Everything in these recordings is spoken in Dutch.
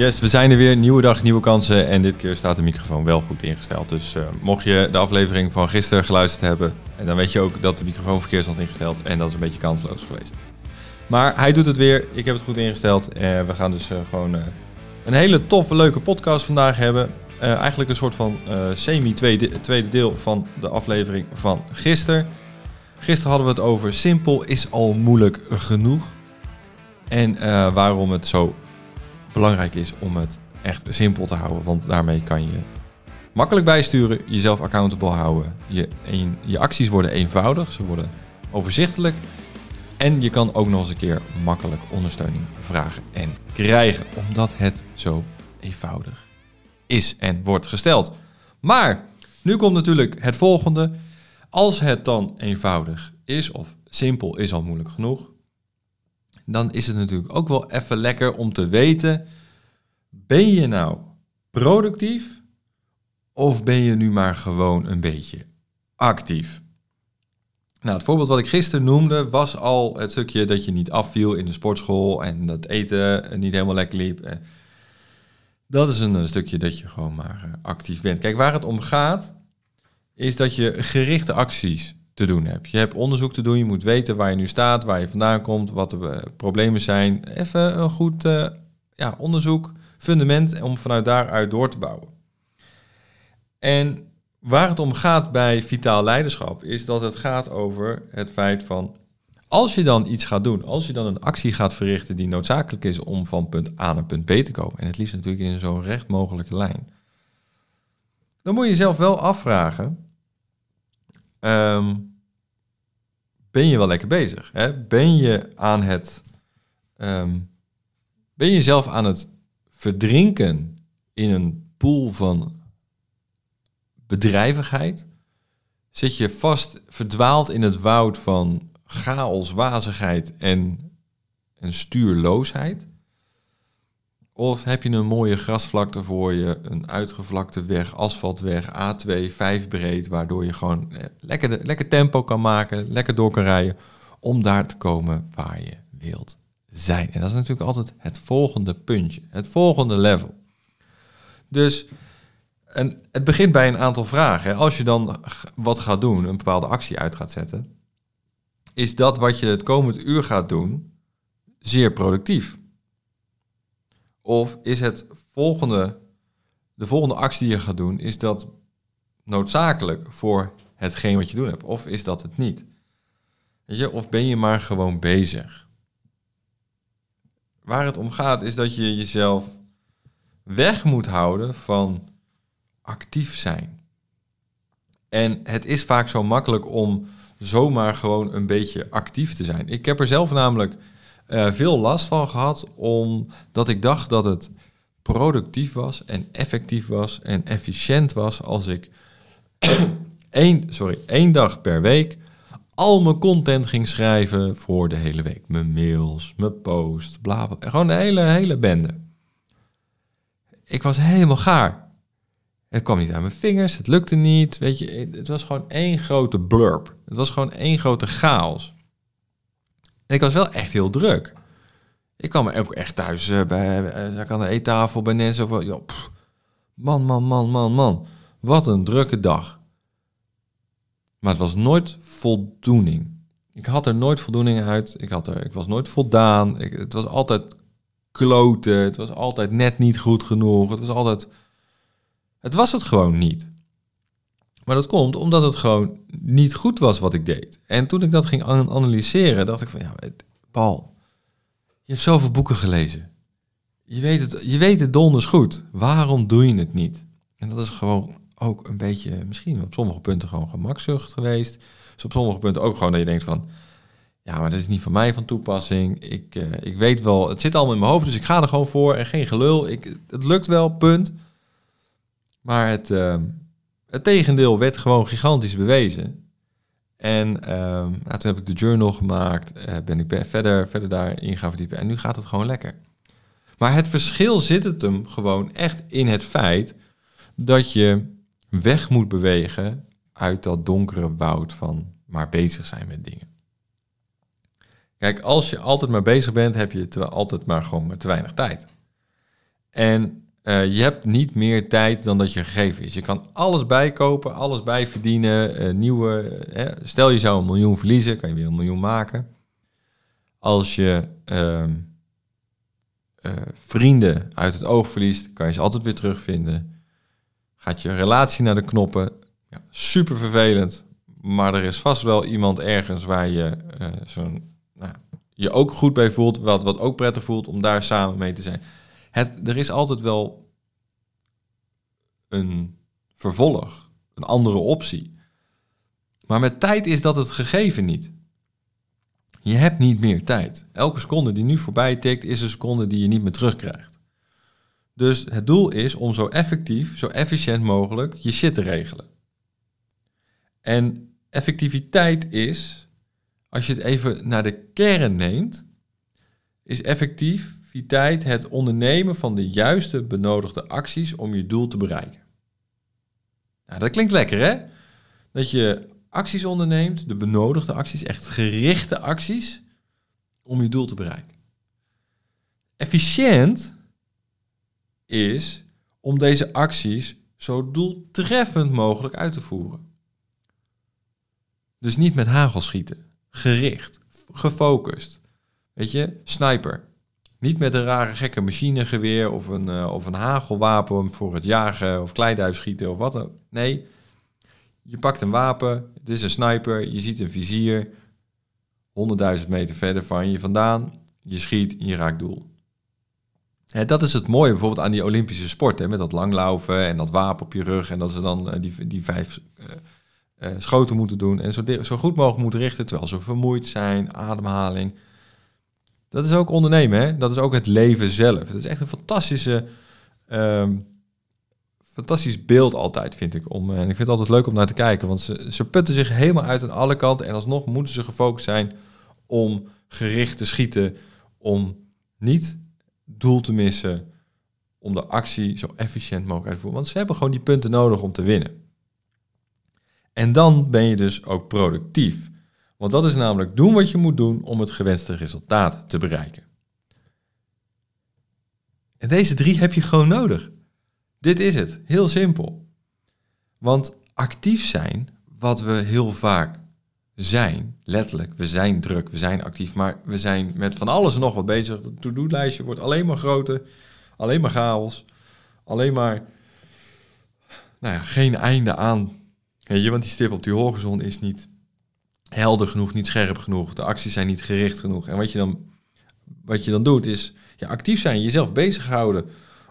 Yes, we zijn er weer. Nieuwe dag, nieuwe kansen. En dit keer staat de microfoon wel goed ingesteld. Dus uh, mocht je de aflevering van gisteren geluisterd hebben, en dan weet je ook dat de microfoon verkeerd stond ingesteld. En dat is een beetje kansloos geweest. Maar hij doet het weer. Ik heb het goed ingesteld. En we gaan dus uh, gewoon een hele toffe, leuke podcast vandaag hebben. eigenlijk een soort van semi-tweede tweede deel van de aflevering van gisteren. Gisteren hadden we het over simpel is al moeilijk genoeg. En waarom het zo belangrijk is om het echt simpel te houden. Want daarmee kan je makkelijk bijsturen, jezelf accountable houden. Je, je acties worden eenvoudig, ze worden overzichtelijk. En je kan ook nog eens een keer makkelijk ondersteuning vragen en krijgen. Omdat het zo eenvoudig is en wordt gesteld. Maar nu komt natuurlijk het volgende. Als het dan eenvoudig is, of simpel is al moeilijk genoeg, dan is het natuurlijk ook wel even lekker om te weten, ben je nou productief of ben je nu maar gewoon een beetje actief? Nou, het voorbeeld wat ik gisteren noemde was al het stukje dat je niet afviel in de sportschool en dat eten niet helemaal lekker liep. Dat is een stukje dat je gewoon maar eh, actief bent. Kijk, waar het om gaat, is dat je gerichte acties te doen hebt. Je hebt onderzoek te doen, je moet weten waar je nu staat, waar je vandaan komt, wat de eh, problemen zijn. Even een goed uh, ja, onderzoek, fundament om vanuit daaruit door te bouwen. En waar het om gaat bij vitaal leiderschap is dat het gaat over het feit van als je dan iets gaat doen, als je dan een actie gaat verrichten die noodzakelijk is om van punt A naar punt B te komen, en het liefst natuurlijk in zo'n recht mogelijke lijn, dan moet je jezelf wel afvragen, um, ben je wel lekker bezig? Hè? Ben je aan het. Um, ben je zelf aan het verdrinken in een pool van bedrijvigheid? Zit je vast verdwaald in het woud van chaos, wazigheid en, en stuurloosheid? Of heb je een mooie grasvlakte voor je, een uitgevlakte weg, asfaltweg, A2, 5 breed, waardoor je gewoon eh, lekker, lekker tempo kan maken, lekker door kan rijden, om daar te komen waar je wilt zijn. En dat is natuurlijk altijd het volgende puntje, het volgende level. Dus en het begint bij een aantal vragen. Als je dan wat gaat doen, een bepaalde actie uit gaat zetten, is dat wat je het komend uur gaat doen zeer productief? Of is het volgende, de volgende actie die je gaat doen, is dat noodzakelijk voor hetgeen wat je doen hebt? Of is dat het niet? Je, of ben je maar gewoon bezig? Waar het om gaat is dat je jezelf weg moet houden van actief zijn. En het is vaak zo makkelijk om zomaar gewoon een beetje actief te zijn. Ik heb er zelf namelijk uh, veel last van gehad, omdat ik dacht dat het productief was en effectief was en efficiënt was als ik één, sorry, één dag per week al mijn content ging schrijven voor de hele week. Mijn mails, mijn post, bla, bla gewoon de hele, hele bende. Ik was helemaal gaar. Het kwam niet aan mijn vingers, het lukte niet. Weet je, het was gewoon één grote blurb. Het was gewoon één grote chaos. En ik was wel echt heel druk. Ik kwam ook echt thuis uh, bij, uh, aan de eettafel bij Nens. Joh, man, man, man, man, man. Wat een drukke dag. Maar het was nooit voldoening. Ik had er nooit voldoening uit. Ik, had er, ik was nooit voldaan. Het was altijd kloten. Het was altijd net niet goed genoeg. Het was altijd... Het was het gewoon niet. Maar dat komt omdat het gewoon niet goed was wat ik deed. En toen ik dat ging analyseren, dacht ik van ja, Paul, je hebt zoveel boeken gelezen. Je weet het, je weet het donders goed. Waarom doe je het niet? En dat is gewoon ook een beetje, misschien op sommige punten gewoon gemakzucht geweest. Dus op sommige punten ook gewoon dat je denkt van, ja, maar dat is niet van mij van toepassing. Ik, uh, ik weet wel, het zit allemaal in mijn hoofd, dus ik ga er gewoon voor en geen gelul. Ik, het lukt wel, punt. Maar het, uh, het tegendeel werd gewoon gigantisch bewezen. En nou, toen heb ik de journal gemaakt, uh, ben ik verder, verder daarin gaan verdiepen. En nu gaat het gewoon lekker. Maar het verschil zit het hem gewoon echt in het feit dat je weg moet bewegen uit dat donkere woud van maar bezig zijn met dingen. Kijk, als je altijd maar bezig bent, heb je altijd maar gewoon maar te weinig tijd. En uh, je hebt niet meer tijd dan dat je gegeven is. Je kan alles bijkopen, alles bijverdienen, uh, nieuwe... stel je zou een miljoen verliezen, kan je weer een miljoen maken. Als je uh, vrienden uit het oog verliest, kan je ze altijd weer terugvinden. Gaat je relatie naar de knoppen, ja, super vervelend. Maar er is vast wel iemand ergens waar je zo'n, nou, je ook goed bij voelt, wat, wat ook prettig voelt om daar samen mee te zijn het, er is altijd wel een vervolg, een andere optie. Maar met tijd is dat het gegeven niet. Je hebt niet meer tijd. Elke seconde die nu voorbij tikt, is een seconde die je niet meer terugkrijgt. Dus het doel is om zo effectief, zo efficiënt mogelijk je shit te regelen. En effectiviteit is, als je het even naar de kern neemt, is effectief Het ondernemen van de juiste benodigde acties om je doel te bereiken. Nou, dat klinkt lekker, hè? Dat je acties onderneemt, de benodigde acties, echt gerichte acties om je doel te bereiken. Efficiënt is om deze acties zo doeltreffend mogelijk uit te voeren. Dus niet met hagel schieten, gericht, gefocust. Weet je, sniper. Niet met een rare gekke machinegeweer of een, uh, of een hagelwapen voor het jagen of kleiduif schieten of wat dan. Nee, je pakt een wapen, het is een sniper, je ziet een vizier, 100.000 meter verder van je vandaan, je schiet en je raakt doel. Hè, dat is het mooie bijvoorbeeld aan die Olympische sport, hè, met dat langlaufen en dat wapen op je rug en dat ze dan uh, die, die vijf uh, schoten moeten doen en zo, zo goed mogelijk moeten richten terwijl ze vermoeid zijn, ademhaling. Dat is ook ondernemen, hè? Dat is ook het leven zelf. Het is echt een fantastische, um, fantastisch beeld altijd, vind ik. Om, en ik vind het altijd leuk om naar te kijken, want ze, ze putten zich helemaal uit aan alle kanten. En alsnog moeten ze gefocust zijn om gericht te schieten, om niet doel te missen, om de actie zo efficiënt mogelijk uit te voeren. Want ze hebben gewoon die punten nodig om te winnen. En dan ben je dus ook productief. Want dat is namelijk doen wat je moet doen om het gewenste resultaat te bereiken. En deze drie heb je gewoon nodig. Dit is het, heel simpel. Want actief zijn, wat we heel vaak zijn, letterlijk, we zijn druk, we zijn actief, maar we zijn met van alles en nog wat bezig. Het to-do-lijstje wordt alleen maar groter, alleen maar chaos, alleen maar nou ja, geen einde aan. Want die stip op die horizon is niet helder genoeg, niet scherp genoeg. De acties zijn niet gericht genoeg. En wat je dan, wat je dan doet is ja, actief zijn, jezelf bezighouden.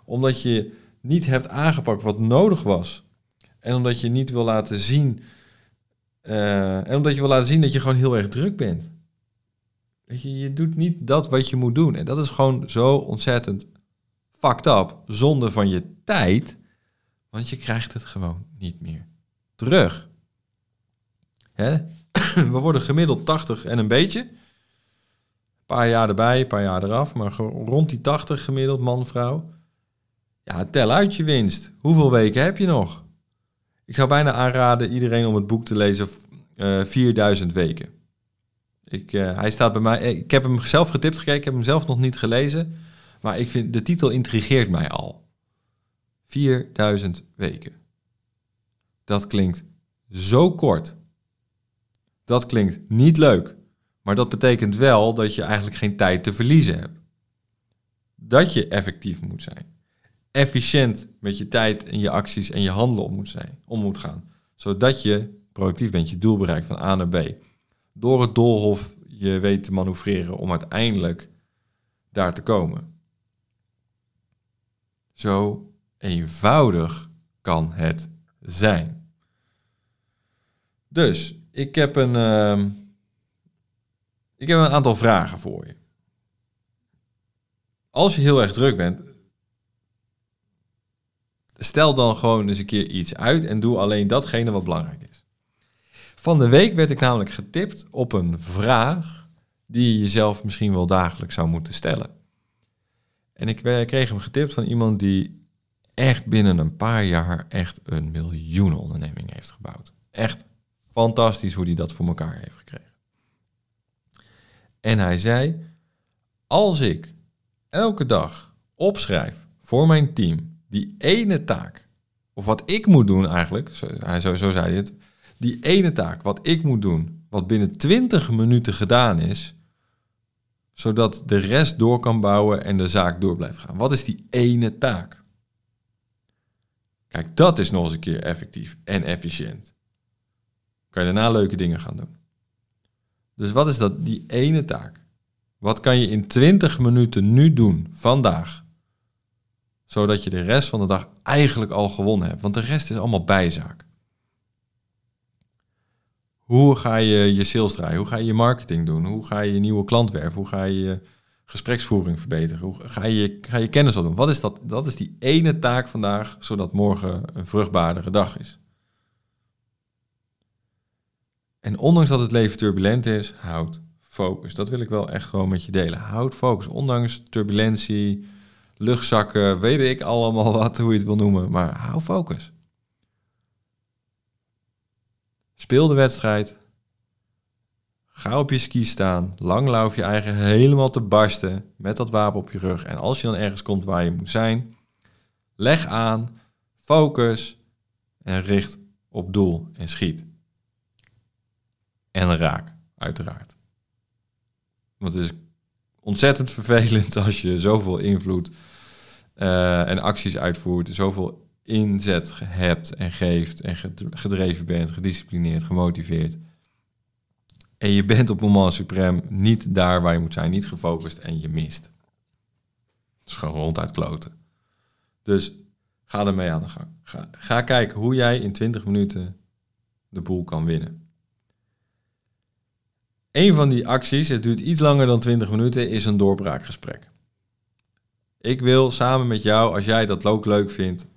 Omdat je niet hebt aangepakt wat nodig was. En omdat je niet wil laten zien. Uh, en omdat je wil laten zien dat je gewoon heel erg druk bent. Je, je doet niet dat wat je moet doen. En dat is gewoon zo ontzettend fucked up. Zonde van je tijd. Want je krijgt het gewoon niet meer terug. Hè? we worden gemiddeld 80 en een beetje. Een paar jaar erbij, een paar jaar eraf, maar rond die 80 gemiddeld, man, vrouw. Ja, tel uit je winst. Hoeveel weken heb je nog? Ik zou bijna aanraden iedereen om het boek te lezen, uh, eh, 4000 weken. Ik, uh, hij staat bij mij, ik heb hem zelf getipt gekeken, ik heb hem zelf nog niet gelezen. Maar ik vind, de titel intrigeert mij al. 4000 weken. Dat klinkt zo kort. Dat klinkt niet leuk, maar dat betekent wel dat je eigenlijk geen tijd te verliezen hebt. Dat je effectief moet zijn. Efficiënt met je tijd en je acties en je handelen om moet, zijn, om moet gaan. Zodat je productief bent, je doel bereikt van A naar B. Door het doolhof je weet te manoeuvreren om uiteindelijk daar te komen. Zo eenvoudig kan het zijn. Dus ik heb een, uh, ik heb een aantal vragen voor je. Als je heel erg druk bent, stel dan gewoon eens een keer iets uit en doe alleen datgene wat belangrijk is. Van de week werd ik namelijk getipt op een vraag die je jezelf misschien wel dagelijks zou moeten stellen. En ik kreeg hem getipt van iemand die echt binnen een paar jaar echt een miljoenenonderneming heeft gebouwd. Echt fantastisch hoe hij dat voor elkaar heeft gekregen. En hij zei: Als ik elke dag opschrijf voor mijn team die ene taak, of wat ik moet doen eigenlijk, zo, hij, zo, zo zei hij het, die ene taak wat ik moet doen, wat binnen 20 minuten gedaan is, zodat de rest door kan bouwen en de zaak door blijft gaan. Wat is die ene taak? Kijk, dat is nog eens een keer effectief en efficiënt. Kan je daarna leuke dingen gaan doen. Dus wat is dat, die ene taak? Wat kan je in 20 minuten nu doen, vandaag, zodat je de rest van de dag eigenlijk al gewonnen hebt? Want de rest is allemaal bijzaak. Hoe ga je je sales draaien? Hoe ga je je marketing doen? Hoe ga je je nieuwe klant werven? Hoe ga je je gespreksvoering verbeteren? Hoe ga je, ga je kennis al doen? Wat is dat? Dat is die ene taak vandaag, zodat morgen een vruchtbaardere dag is. En ondanks dat het leven turbulent is, houd focus. Dat wil ik wel echt gewoon met je delen. Houd focus. Ondanks turbulentie, luchtzakken, weet ik allemaal wat, hoe je het wil noemen. Maar hou focus. Speel de wedstrijd. Ga op je ski staan. Lang lauf je eigen helemaal te barsten met dat wapen op je rug. En als je dan ergens komt waar je moet zijn, leg aan, focus en richt op doel en schiet. En raak, uiteraard. Want het is ontzettend vervelend als je zoveel invloed uh, en acties uitvoert, zoveel inzet hebt en geeft en gedreven bent, gedisciplineerd, gemotiveerd. En je bent op moment suprem niet daar waar je moet zijn, niet gefocust en je mist. Dat is gewoon ronduit kloten. Dus ga ermee aan de gang. Ga, ga kijken hoe jij in 20 minuten de boel kan winnen. Een van die acties, het duurt iets langer dan 20 minuten, is een doorbraakgesprek. Ik wil samen met jou, als jij dat ook leuk vindt,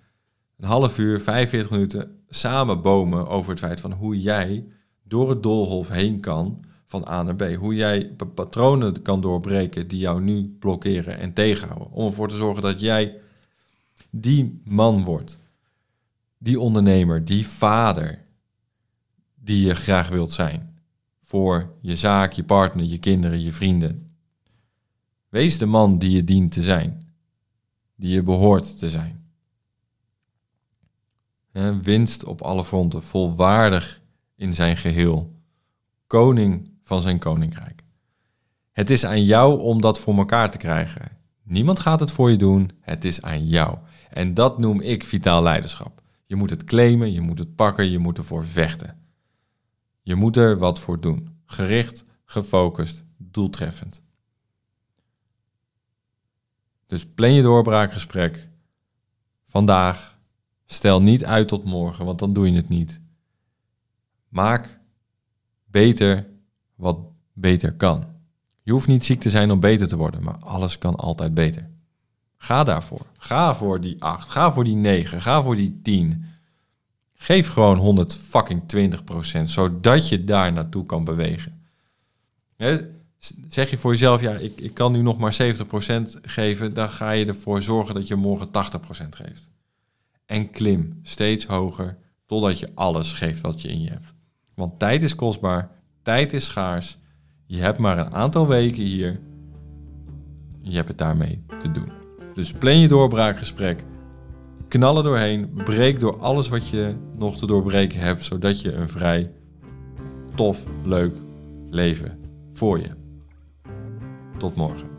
een half uur, 45 minuten samen bomen over het feit van hoe jij door het doolhof heen kan van A naar B. Hoe jij patronen kan doorbreken die jou nu blokkeren en tegenhouden. Om ervoor te zorgen dat jij die man wordt. Die ondernemer, die vader die je graag wilt zijn. Voor je zaak, je partner, je kinderen, je vrienden. Wees de man die je dient te zijn. Die je behoort te zijn winst op alle fronten, volwaardig in zijn geheel, koning van zijn koninkrijk. Het is aan jou om dat voor elkaar te krijgen. Niemand gaat het voor je doen, het is aan jou. En dat noem ik vitaal leiderschap. Je moet het claimen, je moet het pakken, je moet ervoor vechten. Je moet er wat voor doen. Gericht, gefocust, doeltreffend. Dus plan je doorbraakgesprek vandaag Stel niet uit tot morgen, want dan doe je het niet. Maak beter wat beter kan. Je hoeft niet ziek te zijn om beter te worden, maar alles kan altijd beter. Ga daarvoor. Ga voor die 8, ga voor die 9, ga voor die 10. Geef gewoon 100 fucking 20 procent, zodat je daar naartoe kan bewegen. zeg je voor jezelf, ja, ik, ik kan nu nog maar 70 procent geven, dan ga je ervoor zorgen dat je morgen 80 procent geeft en klim steeds hoger totdat je alles geeft wat je in je hebt. Want tijd is kostbaar, tijd is schaars. Je hebt maar een aantal weken hier. Je hebt het daarmee te doen. Dus plan je doorbraakgesprek. Knal er doorheen. Breek door alles wat je nog te doorbreken hebt, zodat je een vrij tof, leuk leven voor je. Tot morgen.